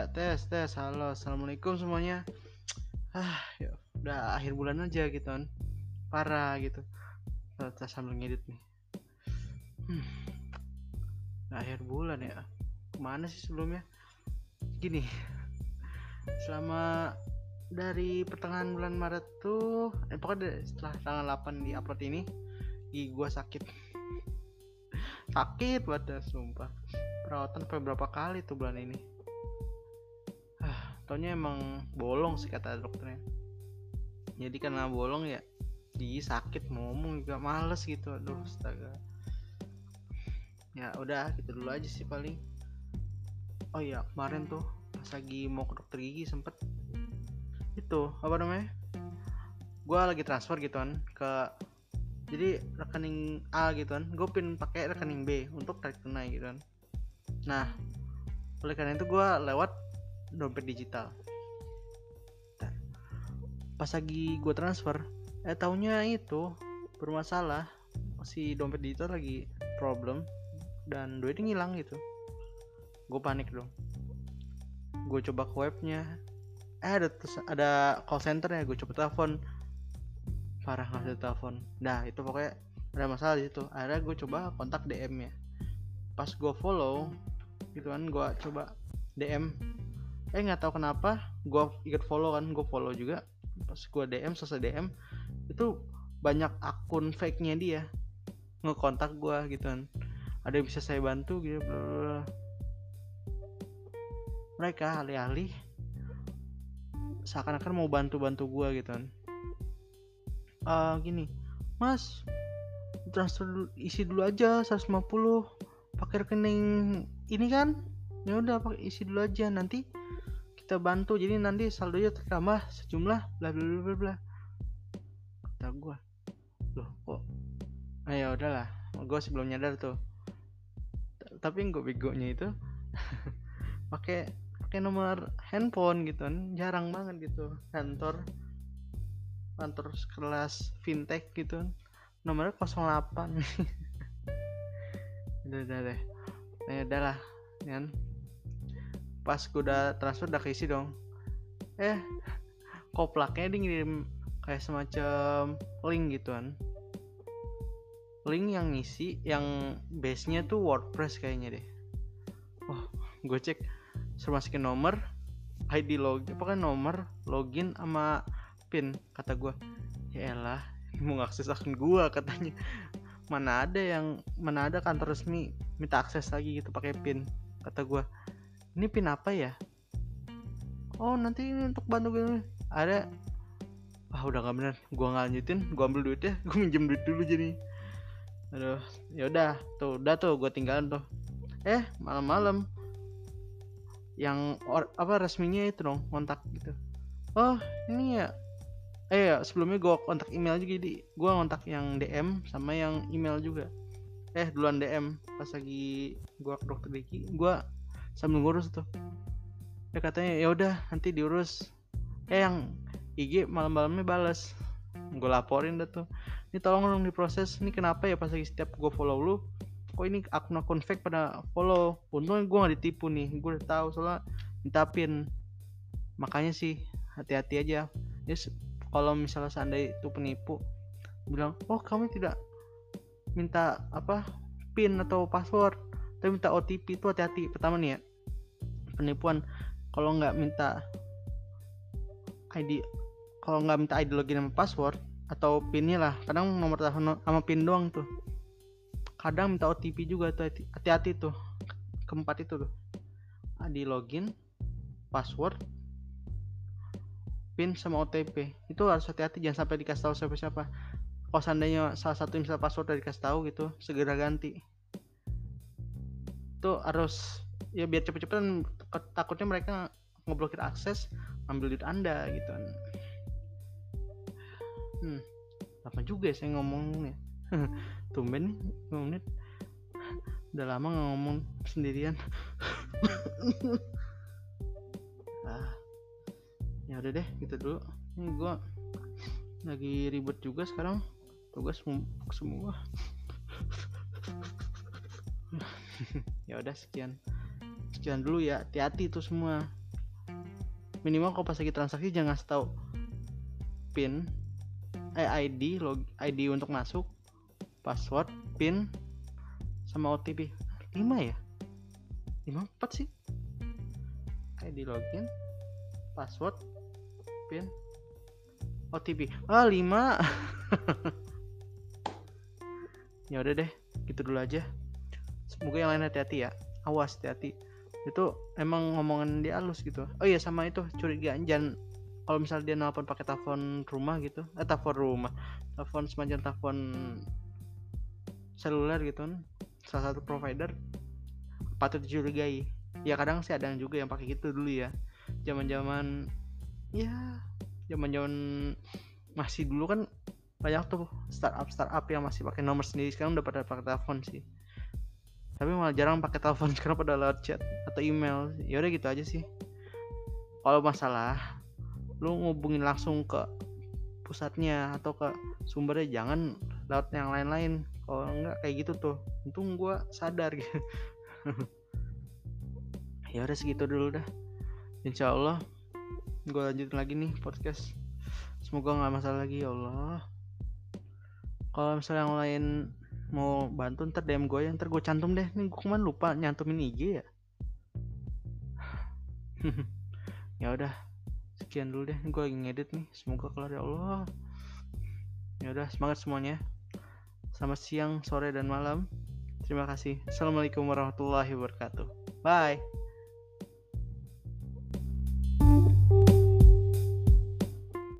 Ya tes tes. Halo, assalamualaikum semuanya. Ah, ya udah akhir bulan aja gitu kan. Parah gitu. Kita sambil ngedit nih. Hmm. Akhir bulan ya. Ke mana sih sebelumnya? Gini. Selama dari pertengahan bulan Maret tuh, eh, pokoknya setelah tanggal 8 di upload ini, gigi gua sakit. sakit banget sumpah. Perawatan sampai berapa kali tuh bulan ini taunya emang bolong sih kata dokternya. Jadi karena bolong ya gigi sakit mau ngomong juga males gitu aduh astaga. Ya udah gitu dulu aja sih paling. Oh iya kemarin tuh pas lagi mau ke dokter gigi sempet. Itu apa namanya? Gue lagi transfer gitu kan ke jadi rekening A gitu kan. Gue pin pakai rekening B untuk tarik tunai gitu kan. Nah oleh karena itu gue lewat dompet digital. Pas lagi gue transfer eh taunya itu bermasalah si dompet digital lagi problem dan duitnya ngilang gitu. Gue panik dong. Gue coba ke webnya. Eh ada ada call center ya gue coba telepon. Parah nggak bisa telepon. Nah itu pokoknya ada masalah di situ. Akhirnya gue coba kontak DM nya pas gue follow gitu kan gue coba DM eh nggak tahu kenapa gue ikut follow kan gue follow juga. Pas gue DM selesai DM itu banyak akun fake nya dia. Ngekontak gue gitu kan. Ada yang bisa saya bantu gitu bla bla mereka alih-alih seakan-akan mau bantu-bantu gue gitu kan. Uh, gini mas transfer isi dulu aja 150 pakai rekening ini kan? Ya udah pakai isi dulu aja nanti bantu. Jadi nanti saldonya tertambah sejumlah bla bla bla bla kata gue loh kok? Nah ya udahlah. Gue sebelum nyadar tuh. Tapi gue begonya itu pakai pakai nomor handphone gitu kan. Jarang banget gitu. Kantor kantor kelas fintech gitu kan. Nomornya 08 udah udah deh nah, ya udahlah kan pas gue udah transfer udah keisi dong. Eh koplaknya dia ngirim kayak semacam link gitu kan. Link yang ngisi yang base nya tuh wordpress kayaknya deh. Wah gue cek suruh masukin nomor ID login pokoknya nomor login sama pin kata gue ya elah mau ngakses akun gue katanya. Mana ada yang mana ada kantor resmi minta akses lagi gitu pakai pin kata gue ini pin apa ya? Oh nanti ini untuk bantu gue. Ada. Ah udah gak bener. Nggak lanjutin. Gua ambil duitnya gua minjem duit dulu jadi. Aduh ya udah. Tuh udah tuh gua tinggalin tuh. Eh malam-malam. Yang or, apa resminya itu dong kontak gitu. Oh ini ya. Eh ya sebelumnya gua kontak email juga jadi gua kontak yang DM sama yang email juga. Eh duluan DM pas lagi gua ke dokter Diki gua sambil ngurus tuh. Ya katanya ya udah nanti diurus. Eh yang IG malam-malamnya balas gue laporin dah tuh. Ini tolong dong diproses. Ini kenapa ya pas lagi setiap gue follow lu? Kok ini akun-akun fake pada follow? Untungnya gue gak ditipu nih. Gue udah tahu soalnya minta pin makanya sih hati-hati aja. Ya kalau misalnya seandainya itu penipu bilang oh kamu tidak minta apa pin atau password tapi minta OTP itu hati-hati. Pertama nih ya penipuan. Kalau nggak minta ID kalau nggak minta ID login sama password atau pinnya lah. Kadang nomor telepon sama pin doang tuh. Kadang minta OTP juga tuh hati-hati tuh. Keempat itu tuh. ID login password pin sama OTP itu harus hati-hati jangan sampai dikasih tahu siapa-siapa. Kalau seandainya salah satu misal password dari dikasih tahu gitu segera ganti itu harus ya biar cepet-cepetan takutnya mereka ngeblokir akses ambil duit anda gitu. Hmm apa juga ya saya ngomongnya. Tumben nih udah lama ngomong sendirian. Ah ya udah deh gitu dulu. Ini gue lagi ribet juga sekarang. Tugas semua ya udah sekian. Sekian dulu ya. Hati-hati itu semua. Minimal kalau pas lagi transaksi jangan ngasih pin eh ID log ID untuk masuk password pin sama OTP 5 ya? 5 4 sih. ID login password pin OTP ah 5 ya udah deh gitu dulu aja semoga yang lain hati-hati ya. Awas hati-hati. Itu emang ngomongan dia halus gitu. Oh iya sama itu curiga jangan kalau misalnya dia nelpon pakai telepon rumah gitu. Eh telepon rumah. Telepon semacam telepon seluler gitu kan. Salah satu provider. Patut dicurigai. Ya kadang sih ada yang juga yang pakai gitu dulu ya. Zaman zaman ya zaman zaman masih dulu kan banyak tuh startup startup yang masih pakai nomor sendiri. Sekarang udah pada pakai telepon sih tapi malah jarang pakai telepon sekarang pada lewat chat atau email. Ya udah gitu aja sih. Kalau masalah lu ngubungin langsung ke pusatnya atau ke sumbernya jangan lewat yang lain-lain. Kalau enggak kayak gitu tuh untung gue sadar gitu. Ya udah segitu dulu dah. Insya Allah gue lanjutin lagi nih podcast. Semoga nggak masalah lagi ya Allah. Kalau misalnya yang lain mau bantu ntar DM gue ya ntar gue cantum deh. Nih gue ke mana lupa nyantumin IG ya? Ya udah sekian dulu deh. Gue lagi ngedit nih. Semoga kelar ya Allah. Ya udah semangat semuanya. Selamat siang sore dan malam. Terima kasih. Assalamualaikum warahmatullahi wabarakatuh. Bye